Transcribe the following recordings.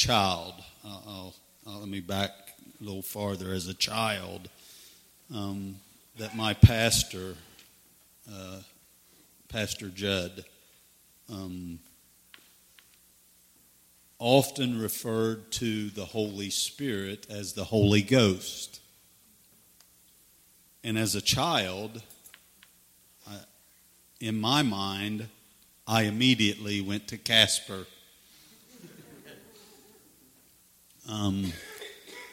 child, uh, I'll, I'll, let me back a little farther. As a child, um, that my pastor, uh, Pastor Judd, um, often referred to the Holy Spirit as the Holy Ghost. And as a child, I, in my mind, I immediately went to Casper. Um,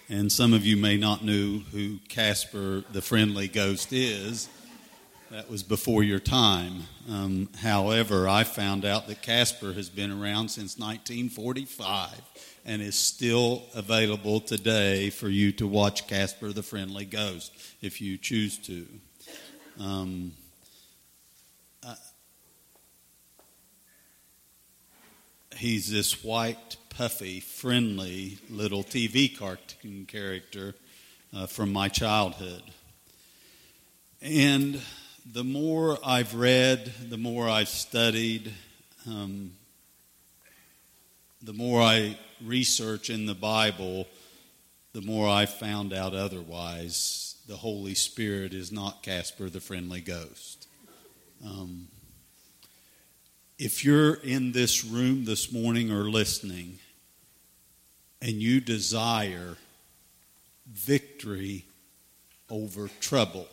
and some of you may not know who Casper the Friendly Ghost is. That was before your time. Um, however, I found out that Casper has been around since 1945 and is still available today for you to watch Casper the Friendly Ghost if you choose to. Um, uh, he's this white, puffy, friendly little TV cartoon character uh, from my childhood. And the more I've read, the more I've studied, um, the more I research in the Bible, the more I've found out otherwise. The Holy Spirit is not Casper the Friendly Ghost. Um, if you're in this room this morning or listening and you desire victory over trouble,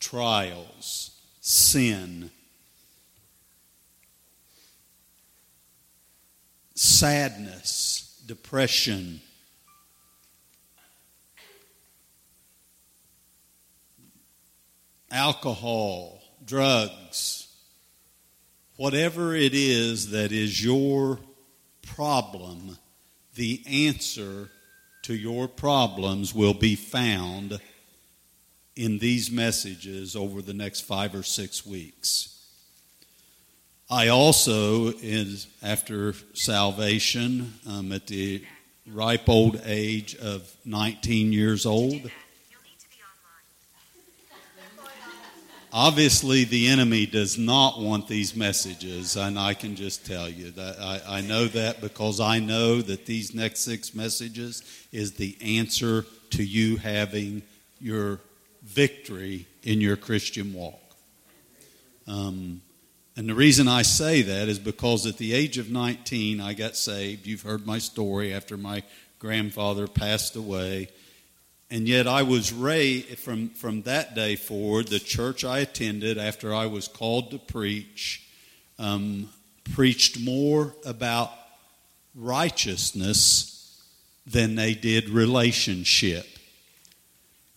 trials, sin, sadness, depression, alcohol, drugs, whatever it is that is your problem, the answer to your problems will be found in these messages over the next five or six weeks. I also, is after salvation, um, at the ripe old age of 19 years old, obviously the enemy does not want these messages, and I can just tell you that I, I know that because I know that these next six messages is the answer to you having your victory in your Christian walk. Um, and the reason I say that is because at the age of 19, I got saved. You've heard my story after my grandfather passed away. And yet, I was raised from, from that day forward, the church I attended after I was called to preach um, preached more about righteousness than they did relationship.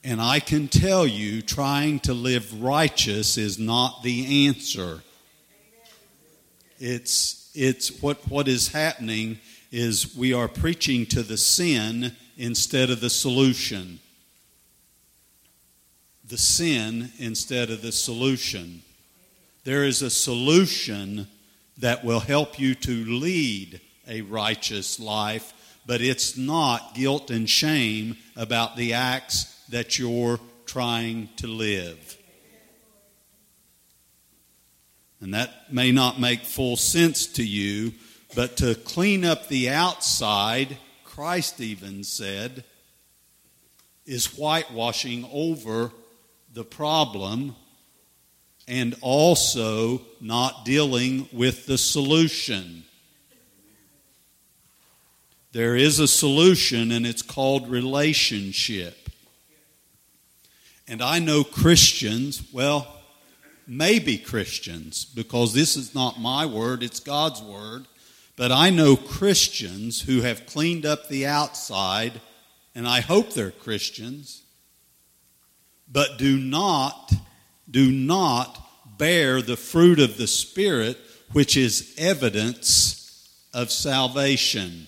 And I can tell you, trying to live righteous is not the answer. It's, it's what, what is happening is we are preaching to the sin instead of the solution. The sin instead of the solution. There is a solution that will help you to lead a righteous life, but it's not guilt and shame about the acts that you're trying to live. And that may not make full sense to you, but to clean up the outside, Christ even said, is whitewashing over the problem and also not dealing with the solution. There is a solution, and it's called relationship. And I know Christians, well, maybe Christians, because this is not my word, it's God's word. But I know Christians who have cleaned up the outside, and I hope they're Christians, but do not, do not bear the fruit of the Spirit, which is evidence of salvation.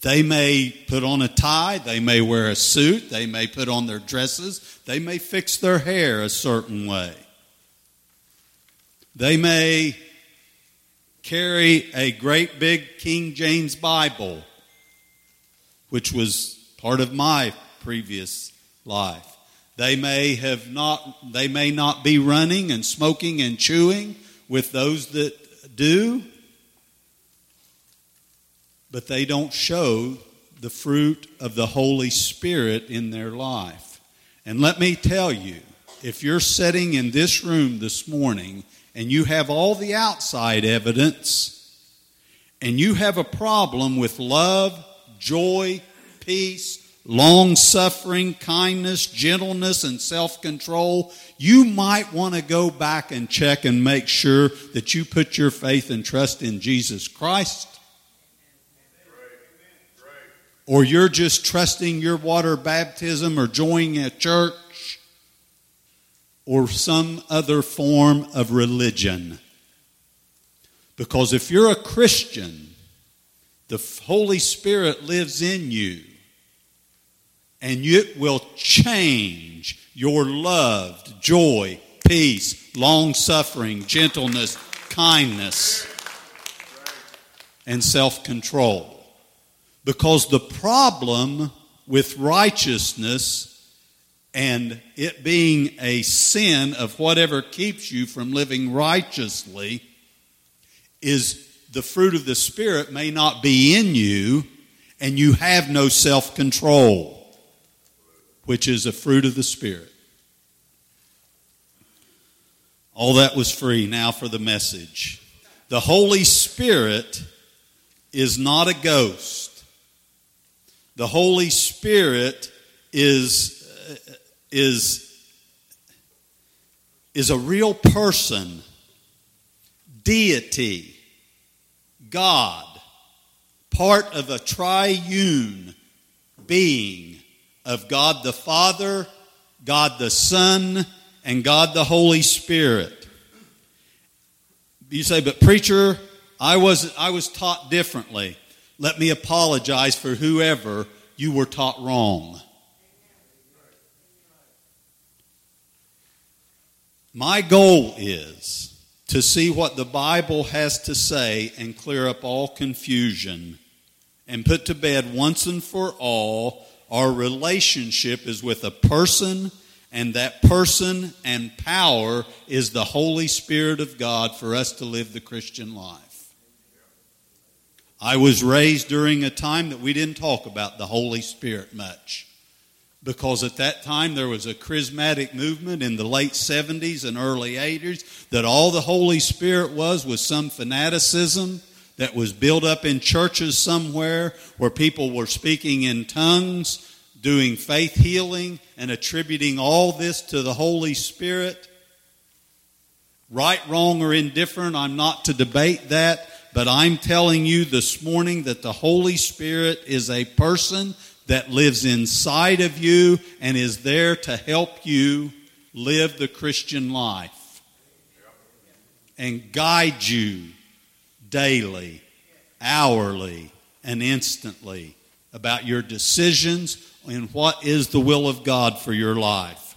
They may put on a tie, they may wear a suit, they may put on their dresses, they may fix their hair a certain way. They may carry a great big King James Bible, which was part of my previous life. They may have not they may not be running and smoking and chewing with those that do. but they don't show the fruit of the Holy Spirit in their life. And let me tell you, if you're sitting in this room this morning and you have all the outside evidence and you have a problem with love, joy, peace, long suffering, kindness, gentleness, and self control, you might want to go back and check and make sure that you put your faith and trust in Jesus Christ. Or you're just trusting your water baptism or joining a church or some other form of religion. Because if you're a Christian, the Holy Spirit lives in you and it will change your love, joy, peace, long suffering, gentleness, kindness, and self control. Because the problem with righteousness and it being a sin of whatever keeps you from living righteously is the fruit of the Spirit may not be in you and you have no self control, which is a fruit of the Spirit. All that was free. Now for the message. The Holy Spirit is not a ghost. The Holy Spirit is, is, is a real person, deity, God, part of a triune being of God the Father, God the Son, and God the Holy Spirit. You say, but preacher, I was, I was taught differently let me apologize for whoever you were taught wrong. My goal is to see what the Bible has to say and clear up all confusion and put to bed once and for all our relationship is with a person, and that person and power is the Holy Spirit of God for us to live the Christian life. I was raised during a time that we didn't talk about the Holy Spirit much. Because at that time there was a charismatic movement in the late 70s and early 80s that all the Holy Spirit was was some fanaticism that was built up in churches somewhere where people were speaking in tongues, doing faith healing, and attributing all this to the Holy Spirit. Right, wrong, or indifferent, I'm not to debate that. But I'm telling you this morning that the Holy Spirit is a person that lives inside of you and is there to help you live the Christian life and guide you daily, hourly, and instantly about your decisions and what is the will of God for your life.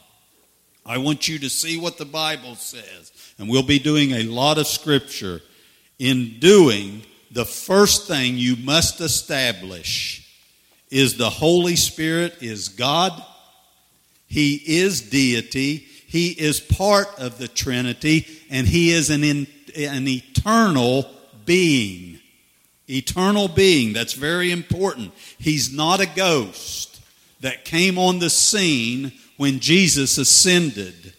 I want you to see what the Bible says. And we'll be doing a lot of scripture in doing, the first thing you must establish is the Holy Spirit is God. He is deity. He is part of the Trinity, and He is an, in, an eternal being. Eternal being. That's very important. He's not a ghost that came on the scene when Jesus ascended.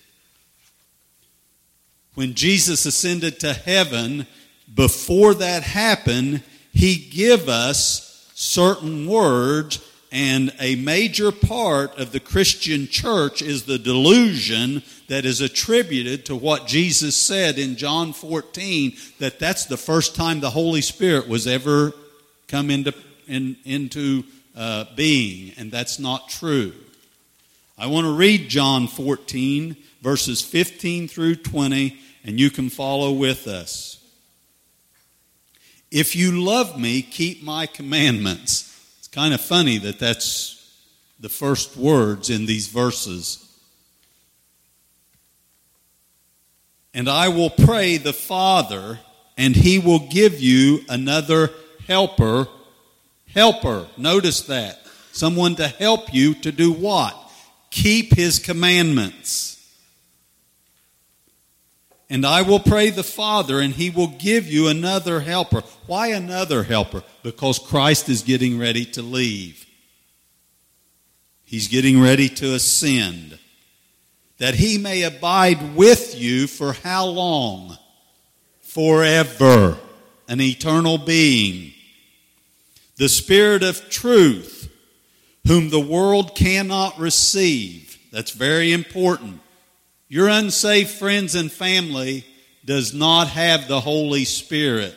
When Jesus ascended to heaven, before that happened, he give us certain words and a major part of the Christian church is the delusion that is attributed to what Jesus said in John 14 that that's the first time the Holy Spirit was ever come into, in, into uh, being, and that's not true. I want to read John 14, verses 15 through 20, and you can follow with us. If you love me, keep my commandments. It's kind of funny that that's the first words in these verses. And I will pray the Father, and he will give you another helper. Helper. Notice that. Someone to help you to do what? Keep his commandments. And I will pray the Father, and he will give you another helper. Why another helper? Because Christ is getting ready to leave. He's getting ready to ascend. That he may abide with you for how long? Forever. An eternal being. The Spirit of truth, whom the world cannot receive. That's very important your unsaved friends and family does not have the Holy Spirit.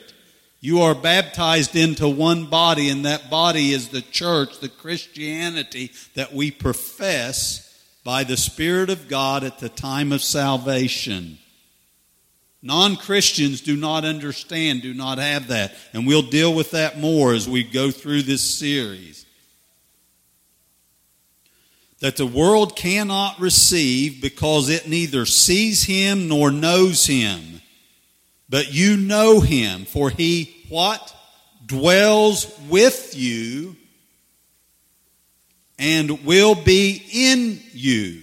You are baptized into one body, and that body is the church, the Christianity that we profess by the Spirit of God at the time of salvation. Non Christians do not understand, do not have that. And we'll deal with that more as we go through this series that the world cannot receive because it neither sees him nor knows him. But you know him, for he what? Dwells with you and will be in you.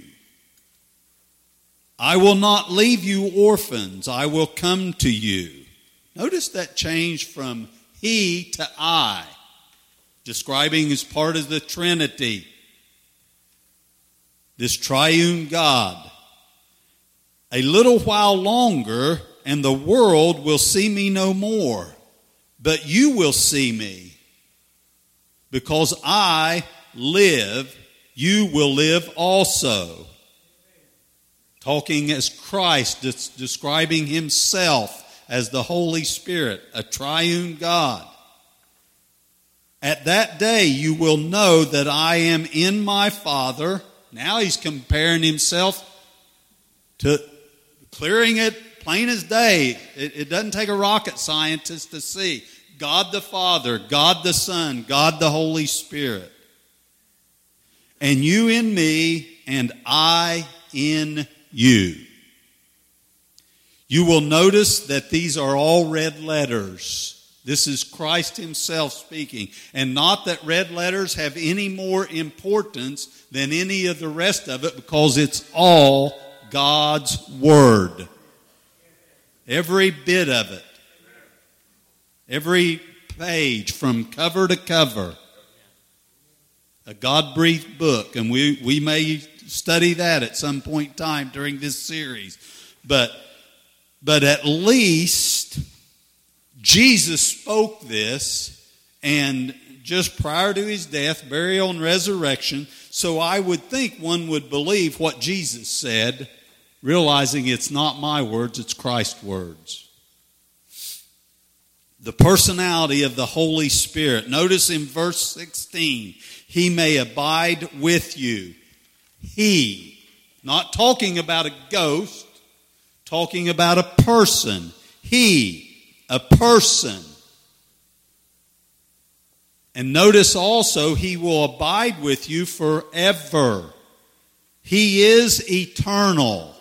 I will not leave you orphans, I will come to you. Notice that change from he to I, describing as part of the Trinity this triune God. A little while longer, and the world will see me no more, but you will see me. Because I live, you will live also. Talking as Christ, describing himself as the Holy Spirit, a triune God. At that day, you will know that I am in my Father now he's comparing himself to clearing it plain as day. It, it, doesn't take a rocket scientist to see. God the Father, God the Son, God the Holy Spirit. And you in me, and I in you. You will notice that these are all red letters. This is Christ Himself speaking. And not that red letters have any more importance than any of the rest of it because it's all God's Word. Every bit of it. Every page from cover to cover. A God breathed book. And we, we may study that at some point in time during this series. But, but at least Jesus spoke this and just prior to his death, burial, and resurrection. So I would think one would believe what Jesus said, realizing it's not my words, it's Christ's words. The personality of the Holy Spirit. Notice in verse 16, He may abide with you. He, not talking about a ghost, talking about a person. He a person. And notice also, He will abide with you forever. He is eternal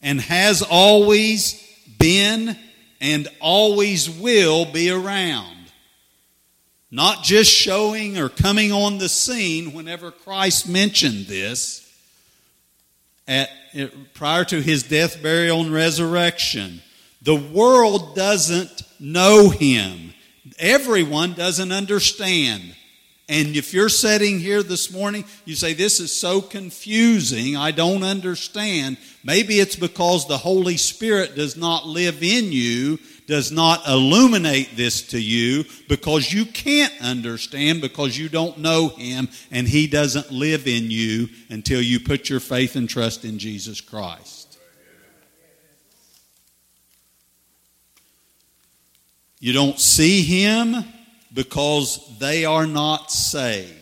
and has always been and always will be around. Not just showing or coming on the scene whenever Christ mentioned this at, prior to his death, burial, and resurrection. The world doesn't know him. Everyone doesn't understand. And if you're sitting here this morning, you say, This is so confusing, I don't understand. Maybe it's because the Holy Spirit does not live in you, does not illuminate this to you, because you can't understand because you don't know Him and He doesn't live in you until you put your faith and trust in Jesus Christ. You don't see him because they are not saved.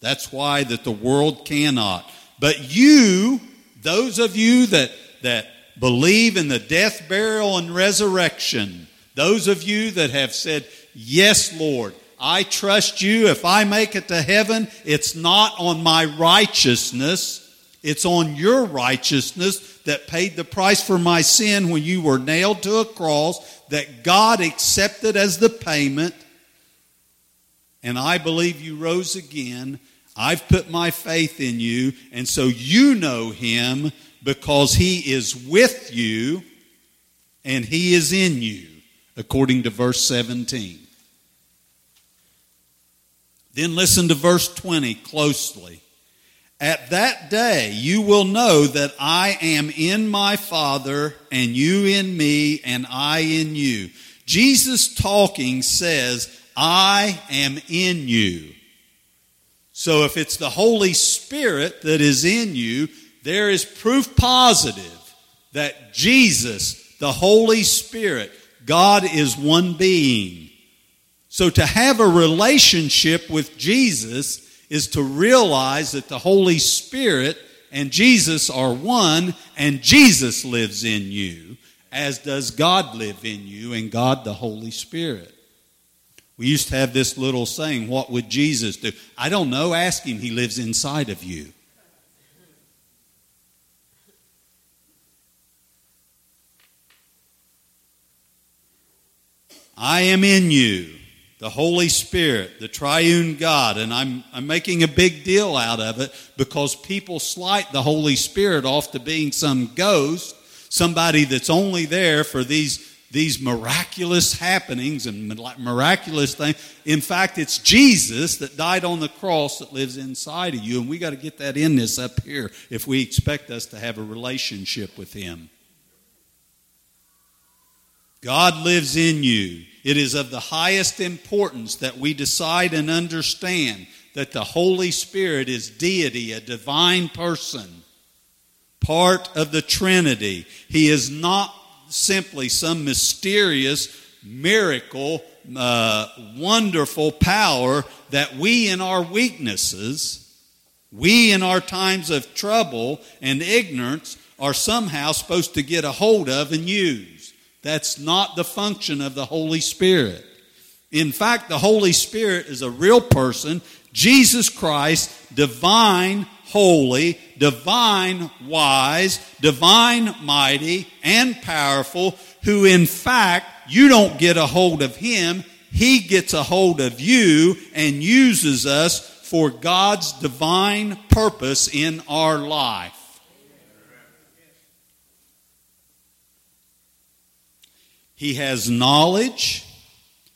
That's why that the world cannot. But you, those of you that, that believe in the death, burial, and resurrection, those of you that have said, Yes, Lord, I trust you. If I make it to heaven, it's not on my righteousness, it's on your righteousness that paid the price for my sin when you were nailed to a cross that God accepted as the payment, and I believe you rose again. I've put my faith in you, and so you know him because he is with you. and he is in you, according to verse 17. Then listen to verse 20 closely. At that day you will know that I am in my Father, and you in me, and I in you. Jesus talking says, I am in you. So if it's the Holy Spirit that is in you, there is proof positive that Jesus, the Holy Spirit, God is one being. So to have a relationship with Jesus is to realize that the Holy Spirit and Jesus are one and Jesus lives in you, as does God live in you and God the Holy Spirit. We used to have this little saying, What would Jesus do? I don't know. Ask him. He lives inside of you. I am in you the Holy Spirit, the triune God. And I'm, I'm making a big deal out of it because people slight the Holy Spirit off to being some ghost, somebody that's only there for these, these miraculous happenings and miraculous things. In fact, it's Jesus that died on the cross that lives inside of you. And we got to get that in this up here if we expect us to have a relationship with Him. God lives in you. It is of the highest importance that we decide and understand that the Holy Spirit is deity, a divine person, part of the Trinity. He is not simply some mysterious miracle, uh, wonderful power that we in our weaknesses, we in our times of trouble and ignorance, are somehow supposed to get a hold of and use. That's not the function of the Holy Spirit. In fact, the Holy Spirit is a real person, Jesus Christ, divine, holy, divine, wise, divine, mighty, and powerful, who in fact, you don't get a hold of him, he gets a hold of you and uses us for God's divine purpose in our life. He has knowledge,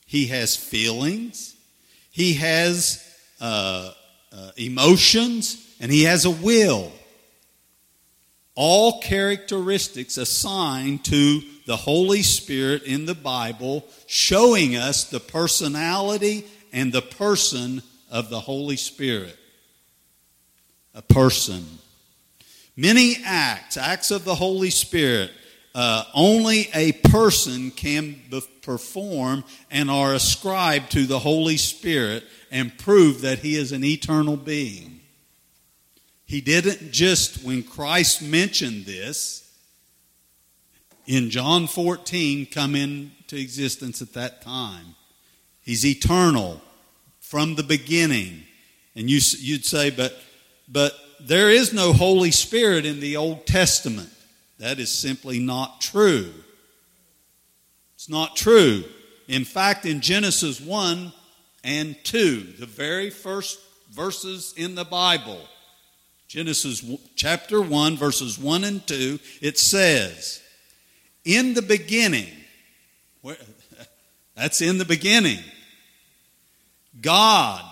he has feelings, he has uh, uh, emotions, and he has a will. All characteristics assigned to the Holy Spirit in the Bible, showing us the personality and the person of the Holy Spirit. A person. Many acts, acts of the Holy Spirit, uh, only a person can be- perform and are ascribed to the Holy Spirit and prove that he is an eternal being. He didn't just, when Christ mentioned this in John 14, come into existence at that time. He's eternal from the beginning. And you, you'd say, but, but there is no Holy Spirit in the Old Testament. That is simply not true. It's not true. In fact, in Genesis 1 and 2, the very first verses in the Bible, Genesis chapter 1, verses 1 and 2, it says, In the beginning, that's in the beginning, God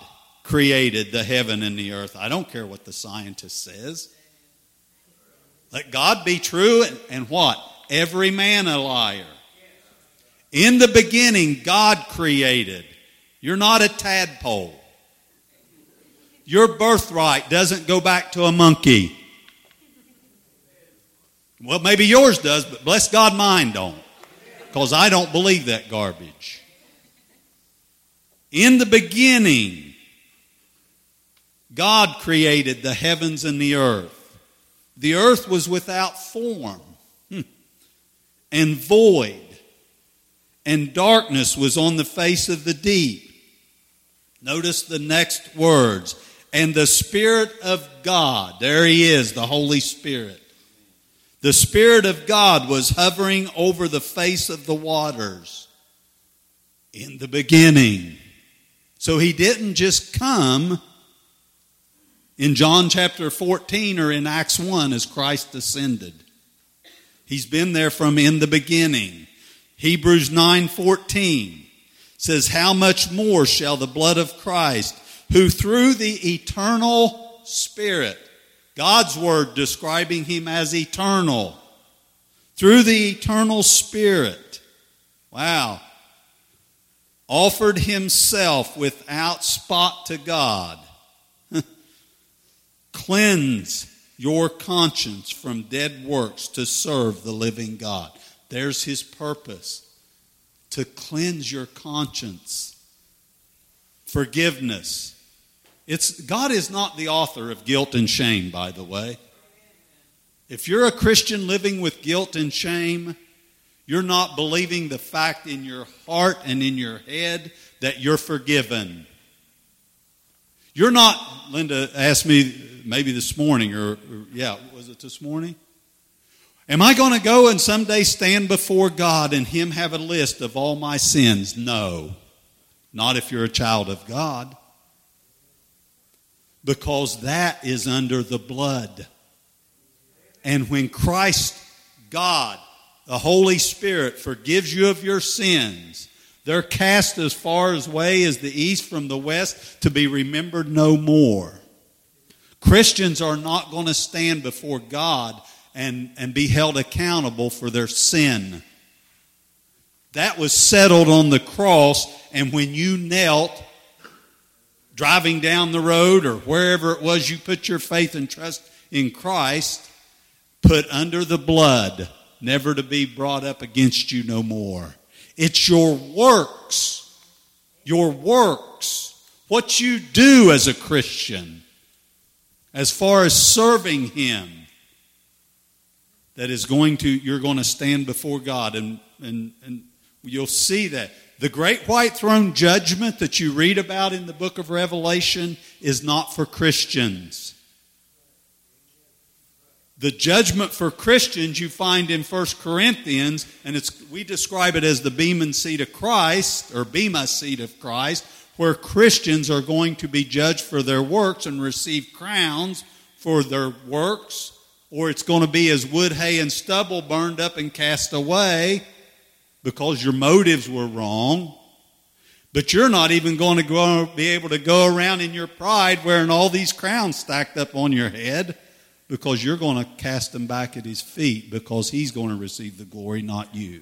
created the heaven and the earth. I don't care what the scientist says. Let God be true and, and what? Every man a liar. In the beginning, God created. You're not a tadpole. Your birthright doesn't go back to a monkey. Well, maybe yours does, but bless God, mine don't. Because I don't believe that garbage. In the beginning, God created the heavens and the earth. The earth was without form hmm, and void, and darkness was on the face of the deep. Notice the next words. And the Spirit of God, there he is, the Holy Spirit. The Spirit of God was hovering over the face of the waters in the beginning. So he didn't just come in John chapter 14 or in Acts 1 as Christ ascended. He's been there from in the beginning. Hebrews 9:14 says, "How much more shall the blood of Christ, who through the eternal Spirit, God's word describing him as eternal, through the eternal Spirit, wow, offered himself without spot to God, cleanse your conscience from dead works to serve the living God. There's his purpose to cleanse your conscience. Forgiveness. It's, God is not the author of guilt and shame, by the way. If you're a Christian living with guilt and shame, you're not believing the fact in your heart and in your head that you're forgiven. You're not, Linda asked me maybe this morning, or, or yeah, was it this morning? Am I going to go and someday stand before God and Him have a list of all my sins? No. Not if you're a child of God. Because that is under the blood. And when Christ, God, the Holy Spirit, forgives you of your sins, they're cast as far away as the east from the west to be remembered no more. Christians are not going to stand before God and, and be held accountable for their sin. That was settled on the cross, and when you knelt driving down the road or wherever it was you put your faith and trust in Christ, put under the blood, never to be brought up against you no more. It's your works, your works, what you do as a Christian, as far as serving Him that is going to, you're going to stand before God and, and, and you'll see that. The great white throne judgment that you read about in the book of Revelation is not for Christians. The judgment for Christians you find in 1 Corinthians, and it's, we describe it as the Bema seat of Christ, or Bema seat of Christ, where Christians are going to be judged for their works and receive crowns for their works or it's going to be as wood, hay, and stubble burned up and cast away because your motives were wrong. But you're not even going to go, be able to go around in your pride wearing all these crowns stacked up on your head because you're going to cast them back at his feet because he's going to receive the glory, not you.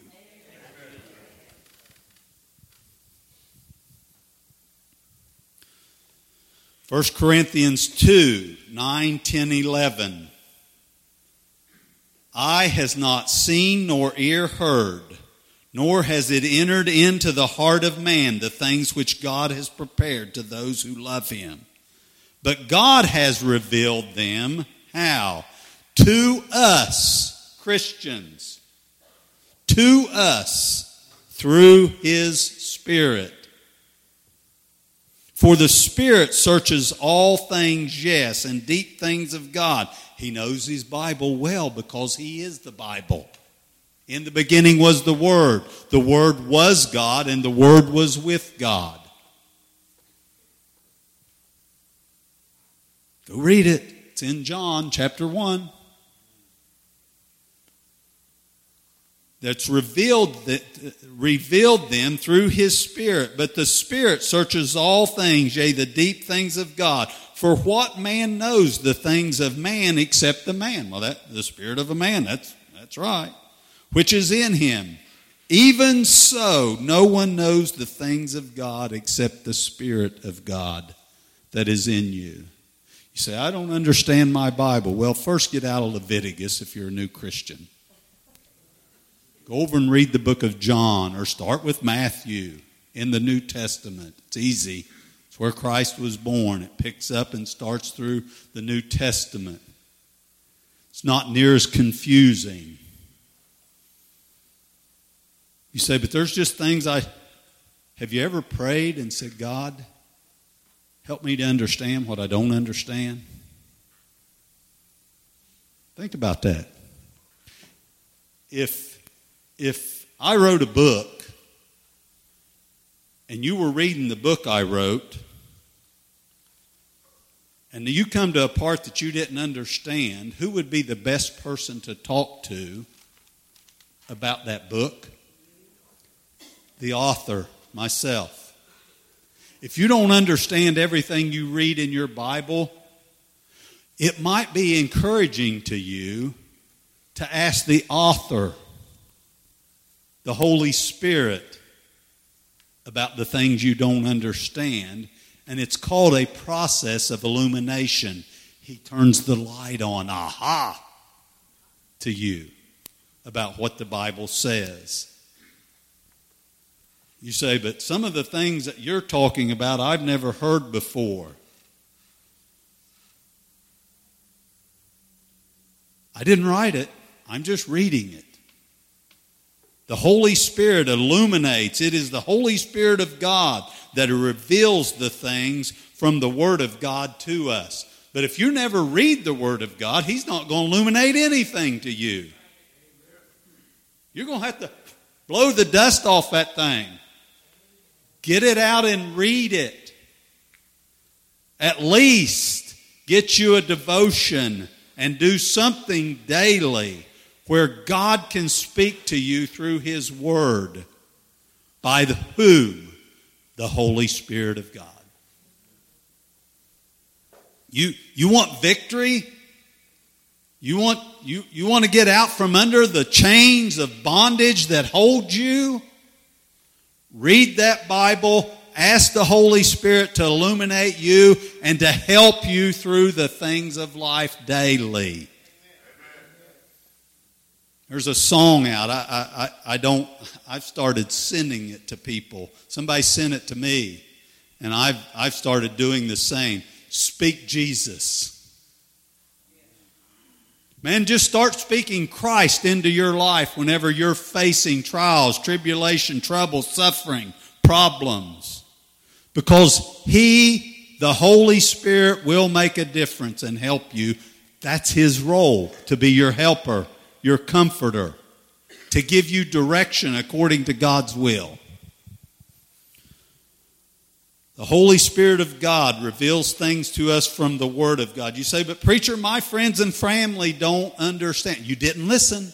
First Corinthians 2 9, 10, 11. Eye has not seen nor ear heard, nor has it entered into the heart of man the things which God has prepared to those who love him. But God has revealed them, how? To us, Christians. To us, through his Spirit. For the Spirit searches all things, yes, and deep things of God. He knows his Bible well because he is the Bible. In the beginning was the Word. The Word was God, and the Word was with God. Go read it. It's in John chapter 1. That's revealed, that, revealed them through his Spirit. But the Spirit searches all things, yea, the deep things of God. For what man knows the things of man except the man? Well, that the spirit of a man. That's that's right. Which is in him. Even so, no one knows the things of God except the Spirit of God that is in you. You say, I don't understand my Bible. Well, first get out of Leviticus if you're a new Christian. Go over and read the book of John or start with Matthew in the New Testament. It's easy It's where Christ was born. It picks up and starts through the New Testament. It's not near as confusing. You say, but there's just things I. Have you ever prayed and said, God, help me to understand what I don't understand? Think about that. If, if I wrote a book and you were reading the book I wrote, and you come to a part that you didn't understand, who would be the best person to talk to about that book? The author, myself. If you don't understand everything you read in your Bible, it might be encouraging to you to ask the author, the Holy Spirit, about the things you don't understand. And it's called a process of illumination. He turns the light on, aha, to you about what the Bible says. You say, but some of the things that you're talking about I've never heard before. I didn't write it, I'm just reading it. The Holy Spirit illuminates. It is the Holy Spirit of God that reveals the things from the Word of God to us. But if you never read the Word of God, He's not going to illuminate anything to you. You're going to have to blow the dust off that thing. Get it out and read it. At least get you a devotion and do something daily where God can speak to you through His Word by the who? The Holy Spirit of God. You, you want victory? You want, you, you want to get out from under the chains of bondage that hold you? Read that Bible. Ask the Holy Spirit to illuminate you and to help you through the things of life daily. There's a song out. I, I, I don't, I've started sending it to people. Somebody sent it to me, and I've, I've started doing the same. Speak Jesus. Man, just start speaking Christ into your life whenever you're facing trials, tribulation, trouble, suffering, problems. Because He, the Holy Spirit, will make a difference and help you. That's His role, to be your helper your comforter, to give you direction according to God's will. The Holy Spirit of God reveals things to us from the Word of God. You say, but preacher, my friends and family don't understand. You didn't listen.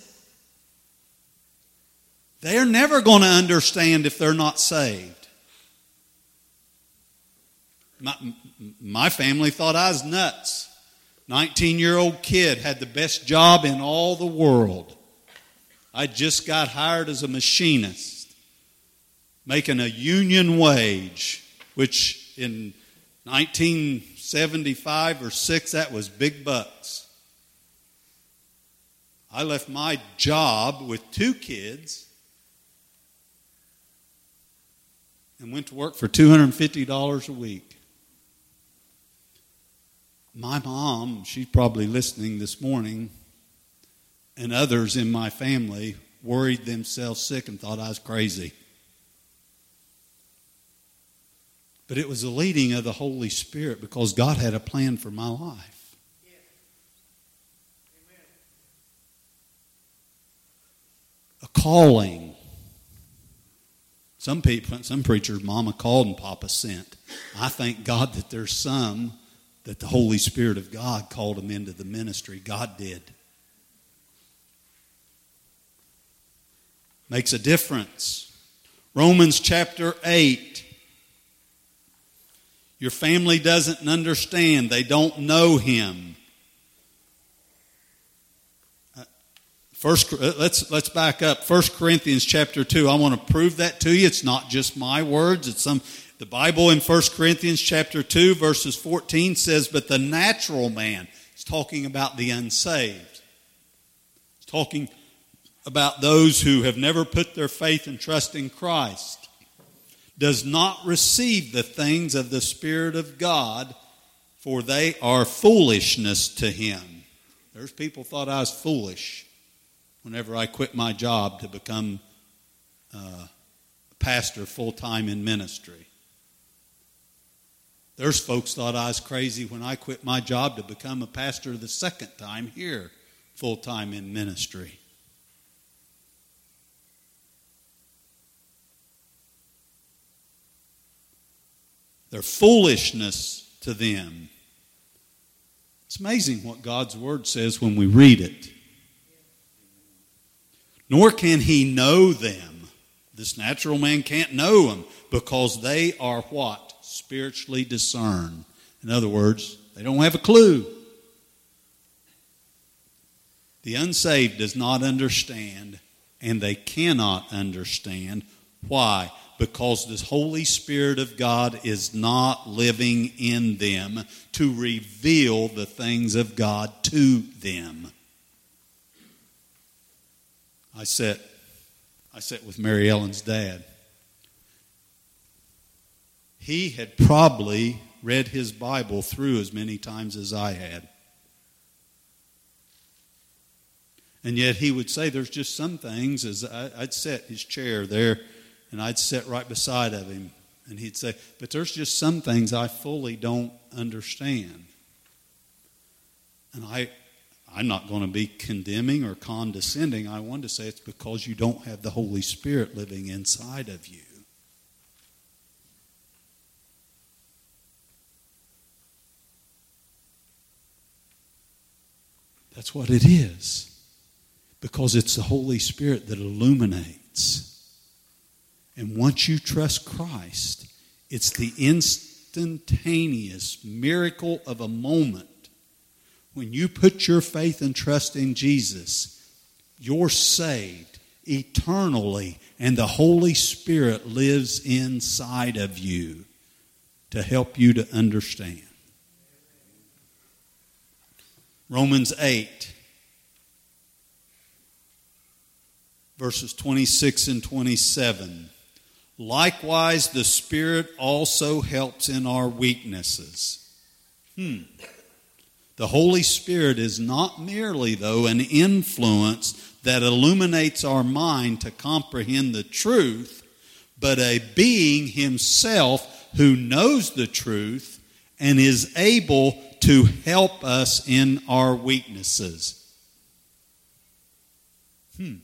They're never going to understand if they're not saved. My, my family thought I was nuts. 19 year old kid, had the best job in all the world. I just got hired as a machinist, making a union wage, which in 1975 or 6, that was big bucks. I left my job with two kids and went to work for $250 a week. My mom, she's probably listening this morning, and others in my family worried themselves sick and thought I was crazy. But it was the leading of the Holy Spirit because God had a plan for my life. A calling. Some people, some preachers, Mama called and Papa sent. I thank God that there's some that the Holy Spirit of God called him into the ministry. God did. Makes a difference. Romans chapter 8. Your family doesn't understand, they don't know him. Uh, first, uh, let's let's back up. First Corinthians chapter two. I want to prove that to you. It's not just my words. It's some the Bible in 1 Corinthians chapter 2 verses 14 says, "But the natural man," is talking about the unsaved. It's talking about those who have never put their faith and trust in Christ, does not receive the things of the Spirit of God, for they are foolishness to him. There's people thought I was foolish whenever I quit my job to become uh, a pastor full time in ministry. There's folks thought I was crazy when I quit my job to become a pastor the second time here, full time in ministry. They're foolishness to them. It's amazing what God's Word says when we read it. nor can he know them. This natural man can't know them because they are what? Spiritually discerned. In other words, they don't have a clue. The unsaved does not understand, and they cannot understand. Why? Because the Holy Spirit of God is not living in them to reveal the things of God to them. I sat, I sat with Mary Ellen's dad. He had probably read his Bible through as many times as I had. And yet he would say, There's just some things, as I'd set his chair there, and I'd sit right beside of him, and he'd say, But there's just some things I fully don't understand. And I, I'm not going to be condemning or condescending. I want to say it's because you don't have the Holy Spirit living inside of you. That's what it is. Because it's the Holy Spirit that illuminates. And once you trust Christ, it's the instantaneous miracle of a moment when you put your faith and trust in Jesus, you're saved eternally, and the Holy Spirit lives inside of you to help you to understand. Romans 8, verses 26 and 27. Likewise, the Spirit also helps in our weaknesses. Hmm. The Holy Spirit is not merely, though, an influence that illuminates our mind to comprehend the truth, but a being himself who knows the truth and is able to help us in our weaknesses. Hmm.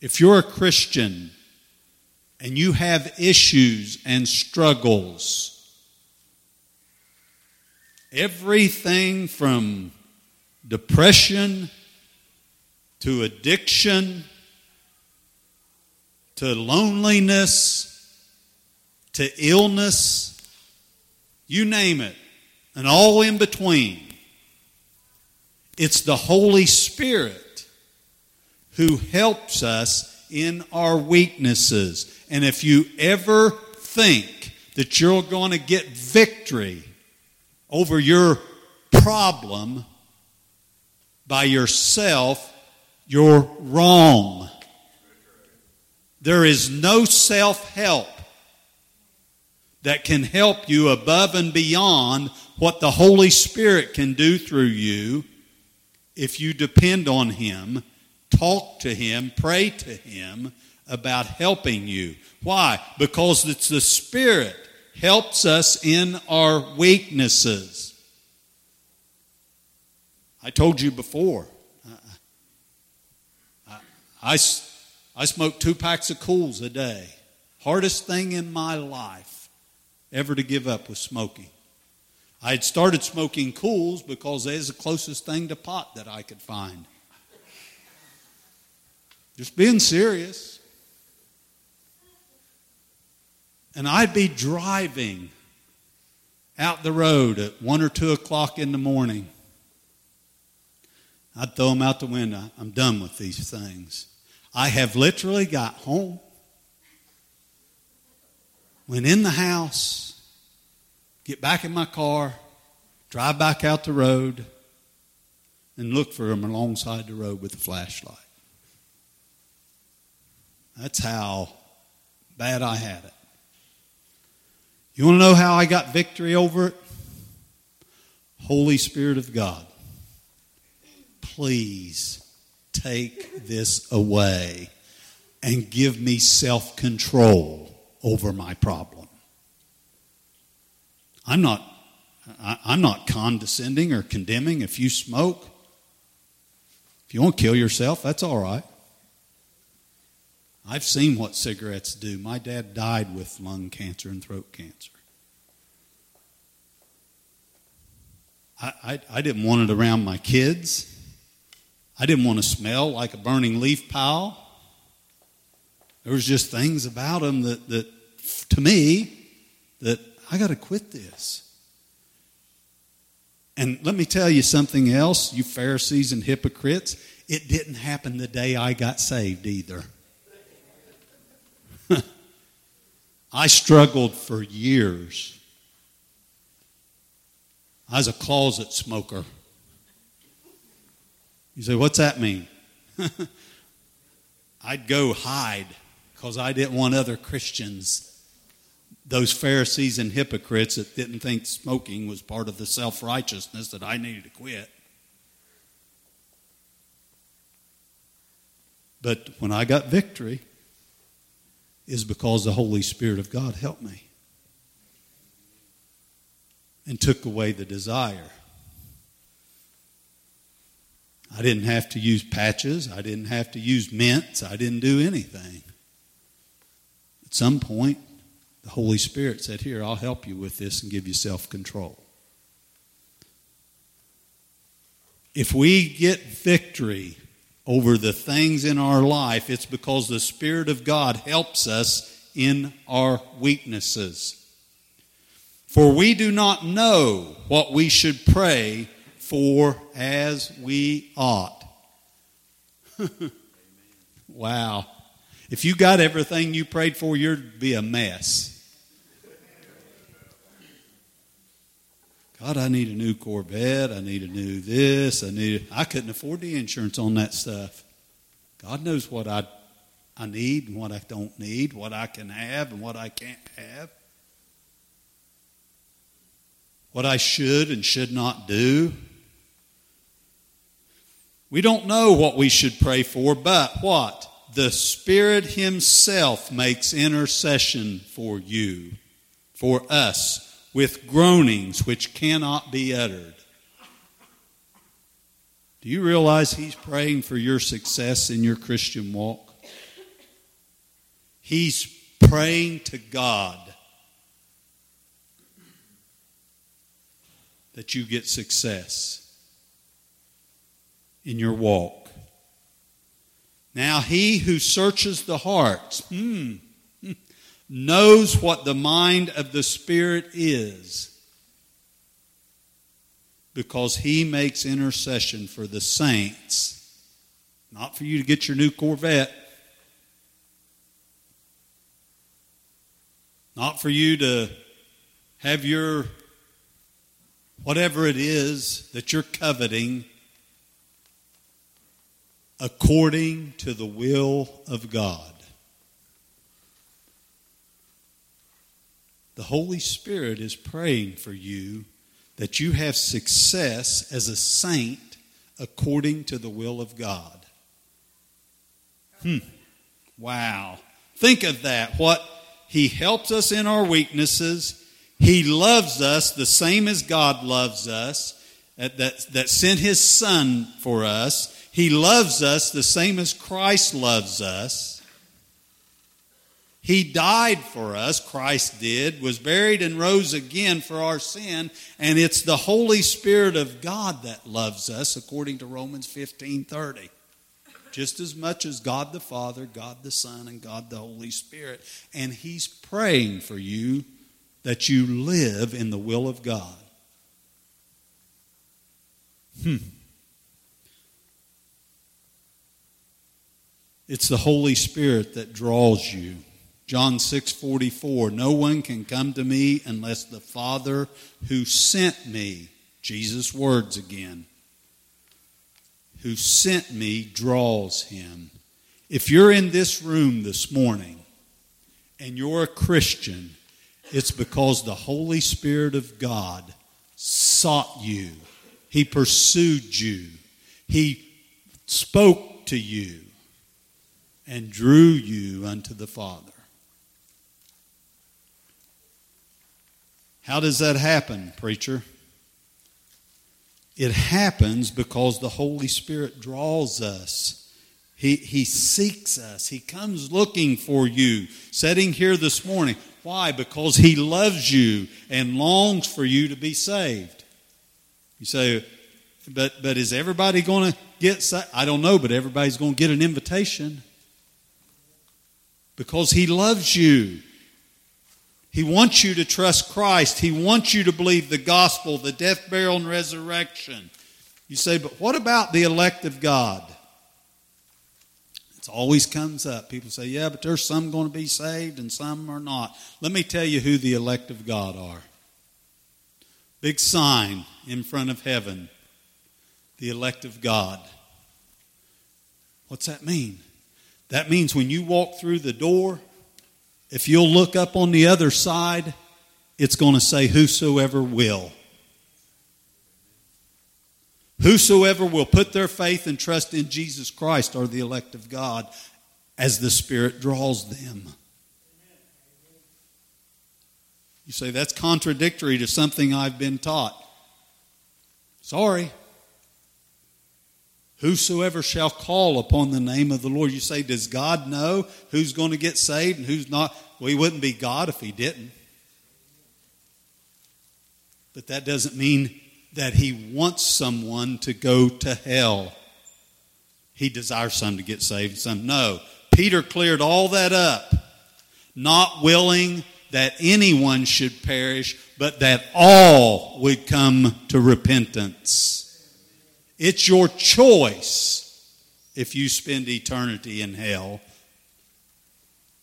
If you're a Christian and you have issues and struggles, Everything from depression to addiction to loneliness to illness, you name it, and all in between. It's the Holy Spirit who helps us in our weaknesses. And if you ever think that you're going to get victory over your problem by yourself, you're wrong. There is no self help that can help you above and beyond what the Holy Spirit can do through you if you depend on Him, talk to Him, pray to Him about helping you. Why? Because it's the Spirit helps us in our weaknesses. I told you before, I, I, I smoke two packs of Kools a day. Hardest thing in my life ever to give up was smoking. I had started smoking Kools because it's the closest thing to pot that I could find. Just being serious. And I'd be driving out the road at one or two o'clock in the morning. I'd throw them out the window. I'm done with these things. I have literally got home, went in the house, get back in my car, drive back out the road, and look for them alongside the road with a flashlight. That's how bad I had it. You want to know how I got victory over it? Holy Spirit of God, please take this away and give me self control over my problem. I'm not, I'm not condescending or condemning if you smoke. If you want to kill yourself, that's all right. I've seen what cigarettes do. My dad died with lung cancer and throat cancer. I, I, I didn't want it around my kids. I didn't want to smell like a burning leaf pile. There was just things about him that, that to me, that I got to quit this. And let me tell you something else, you Pharisees and hypocrites. It didn't happen the day I got saved either. I struggled for years. I was a closet smoker. You say, what's that mean? I'd go hide because I didn't want other Christians, those Pharisees and hypocrites that didn't think smoking was part of the self righteousness that I needed to quit. But when I got victory, is because the Holy Spirit of God helped me and took away the desire. I didn't have to use patches. I didn't have to use mints. I didn't do anything. At some point, the Holy Spirit said, Here, I'll help you with this and give you self control. If we get victory over the things in our life, it's because the Spirit of God helps us in our weaknesses. For we do not know what we should pray for as we ought. wow. If you got everything you prayed for, you'd be a mess. God, I need a new Corvette. I need a new this. I need. I couldn't afford the insurance on that stuff. God knows what I, I need and what I don't need, what I can have and what I can't have, what I should and should not do. We don't know what we should pray for, but what? The Spirit Himself makes intercession for you, for us, with groanings which cannot be uttered. Do you realize He's praying for your success in your Christian walk? He's praying to God that you get success in your walk. Now, he who searches the hearts hmm, knows what the mind of the Spirit is because he makes intercession for the saints. Not for you to get your new Corvette. Not for you to have your whatever it is that you're coveting according to the will of God. The Holy Spirit is praying for you that you have success as a saint according to the will of God. Hmm. Wow. Think of that. What He helps us in our weaknesses. He loves us the same as God loves us, that, that, that sent His Son for us. He loves us the same as Christ loves us. He died for us, Christ did, was buried and rose again for our sin, and it's the Holy Spirit of God that loves us according to Romans 15:30. Just as much as God the Father, God the Son, and God the Holy Spirit, and he's praying for you that you live in the will of God. Hmm. It's the Holy Spirit that draws you. John 6:44 No one can come to me unless the Father who sent me Jesus words again who sent me draws him. If you're in this room this morning and you're a Christian, it's because the Holy Spirit of God sought you. He pursued you. He spoke to you and drew you unto the Father. How does that happen, preacher? It happens because the Holy Spirit draws us. He, he seeks us. He comes looking for you. Sitting here this morning. Why? Because He loves you and longs for you to be saved. You say, but, but is everybody going to get saved? I don't know, but everybody's going to get an invitation because He loves you. He wants you to trust Christ. He wants you to believe the gospel, the death, burial, and resurrection. You say, but what about the elect of God? It always comes up. People say, yeah, but there's some going to be saved and some are not. Let me tell you who the elect of God are. Big sign in front of heaven the elect of God. What's that mean? That means when you walk through the door, if you'll look up on the other side, it's going to say, Whosoever will. Whosoever will put their faith and trust in Jesus Christ are the elect of God as the Spirit draws them. You say, that's contradictory to something I've been taught. Sorry. Whosoever shall call upon the name of the Lord. You say, does God know who's going to get saved and who's not? Well, he wouldn't be God if he didn't. But that doesn't mean that he wants someone to go to hell. He desires some to get saved, some no. Peter cleared all that up, not willing that anyone should perish, but that all would come to repentance. It's your choice if you spend eternity in hell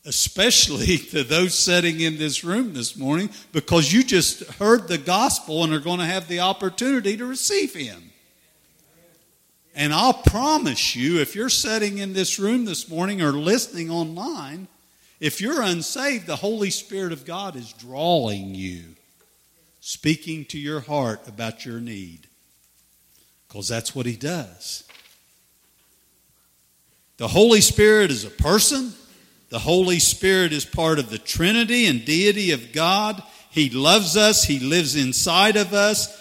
especially to those sitting in this room this morning, because you just heard the gospel and are going to have the opportunity to receive Him. And I'll promise you, if you're sitting in this room this morning or listening online, if you're unsaved, the Holy Spirit of God is drawing you, speaking to your heart about your need. Because that's what He does. The Holy Spirit is a person, the Holy Spirit is part of the Trinity and deity of God. He loves us, He lives inside of us.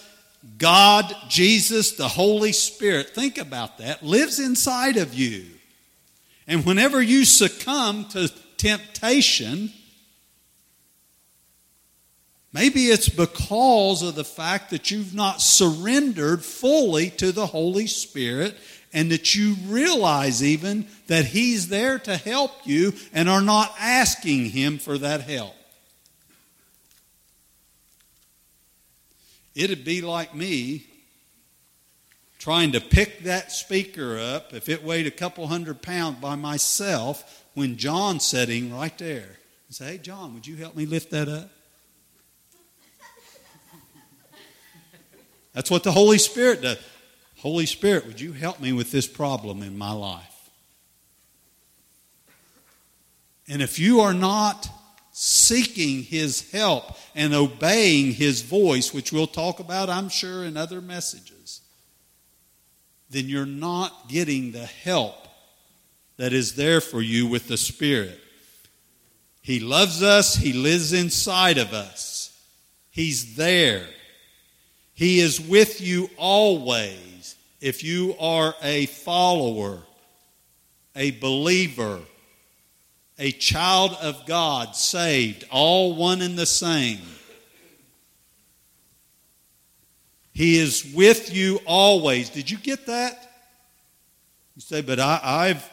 God, Jesus, the Holy Spirit, think about that, lives inside of you. And whenever you succumb to temptation, maybe it's because of the fact that you've not surrendered fully to the Holy Spirit and that you realize even that He's there to help you and are not asking Him for that help. It'd be like me trying to pick that speaker up if it weighed a couple hundred pounds by myself when John's sitting right there. And say, hey, John, would you help me lift that up? That's what the Holy Spirit does. Holy Spirit, would you help me with this problem in my life? And if you are not seeking His help and obeying His voice, which we'll talk about, I'm sure, in other messages, then you're not getting the help that is there for you with the Spirit. He loves us, He lives inside of us, He's there. He is with you always if you are a follower, a believer, a child of God, saved, all one and the same. He is with you always. Did you get that? You say, but I, have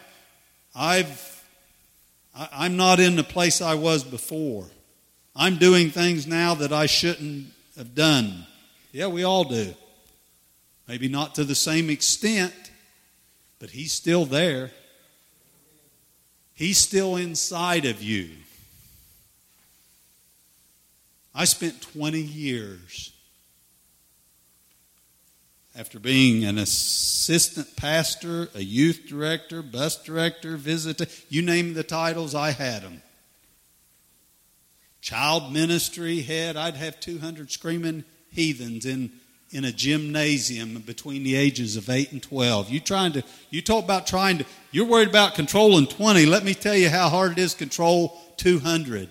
I've, I, I'm not in the place I was before. I'm doing things now that I shouldn't have done. Yeah, we all do. Maybe not to the same extent, but He's still there. He's still inside of you. I spent 20 years after being an assistant pastor, a youth director, bus director, visitor, you name the titles, I had them. Child ministry head, I'd have 200 screaming heathens in in a gymnasium between the ages of 8 and 12. You trying to you talk about trying to you're worried about controlling 20. Let me tell you how hard it is control 200.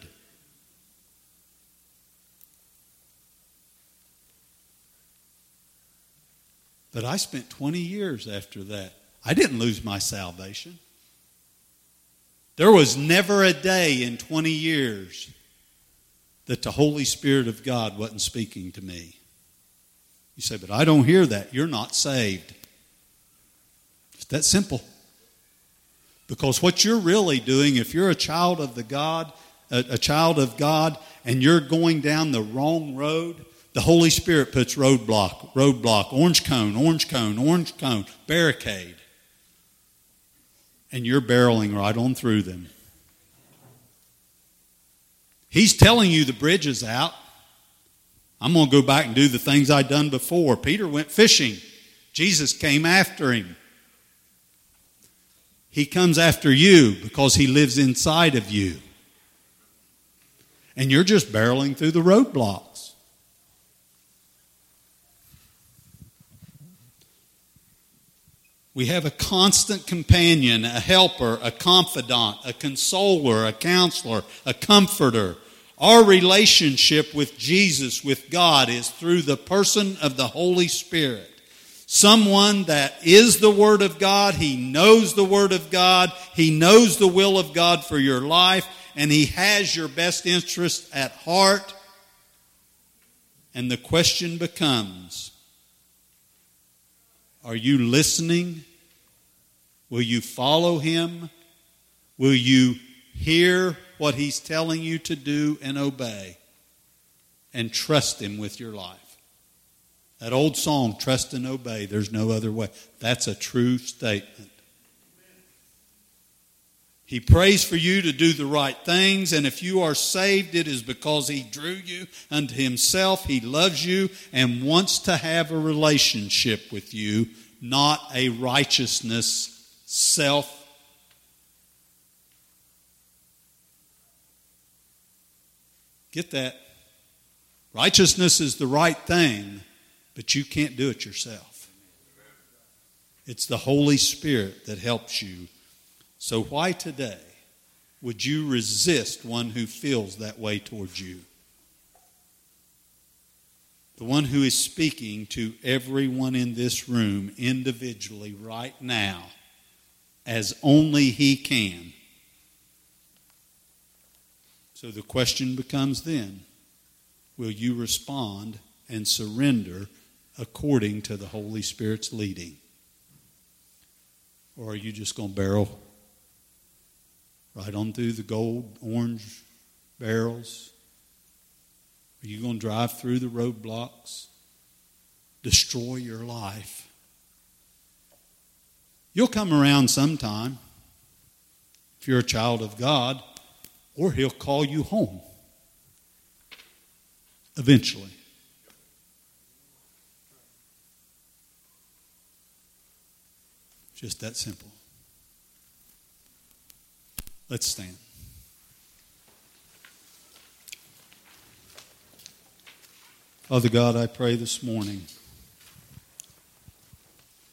But I spent 20 years after that. I didn't lose my salvation. There was never a day in 20 years that the Holy Spirit of God wasn't speaking to me. You say, but I don't hear that. You're not saved. It's that simple. Because what you're really doing, if you're a child of the God, a, a child of God, and you're going down the wrong road, the Holy Spirit puts roadblock, roadblock, orange cone, orange cone, orange cone, barricade. And you're barreling right on through them. He's telling you the bridge is out. I'm going to go back and do the things I'd done before. Peter went fishing. Jesus came after him. He comes after you because he lives inside of you. And you're just barreling through the roadblocks. We have a constant companion, a helper, a confidant, a consoler, a counselor, a comforter. Our relationship with Jesus, with God, is through the person of the Holy Spirit someone that is the Word of God. He knows the Word of God. He knows the will of God for your life, and He has your best interest at heart. And the question becomes Are you listening? Will you follow Him? Will you hear what He's telling you to do and obey? And trust Him with your life. That old song, trust and obey, there's no other way. That's a true statement. He prays for you to do the right things, and if you are saved, it is because He drew you unto Himself. He loves you and wants to have a relationship with you, not a righteousness, self. Get that? Righteousness is the right thing, but you can't do it yourself. It's the Holy Spirit that helps you. So, why today would you resist one who feels that way towards you? The one who is speaking to everyone in this room individually right now as only he can. So the question becomes then will you respond and surrender according to the Holy Spirit's leading? Or are you just going to barrel right on through the gold, orange barrels? Are you going to drive through the roadblocks, destroy your life? You'll come around sometime if you're a child of God, or He'll call you home eventually. Just that simple. Let's stand. Father God, I pray this morning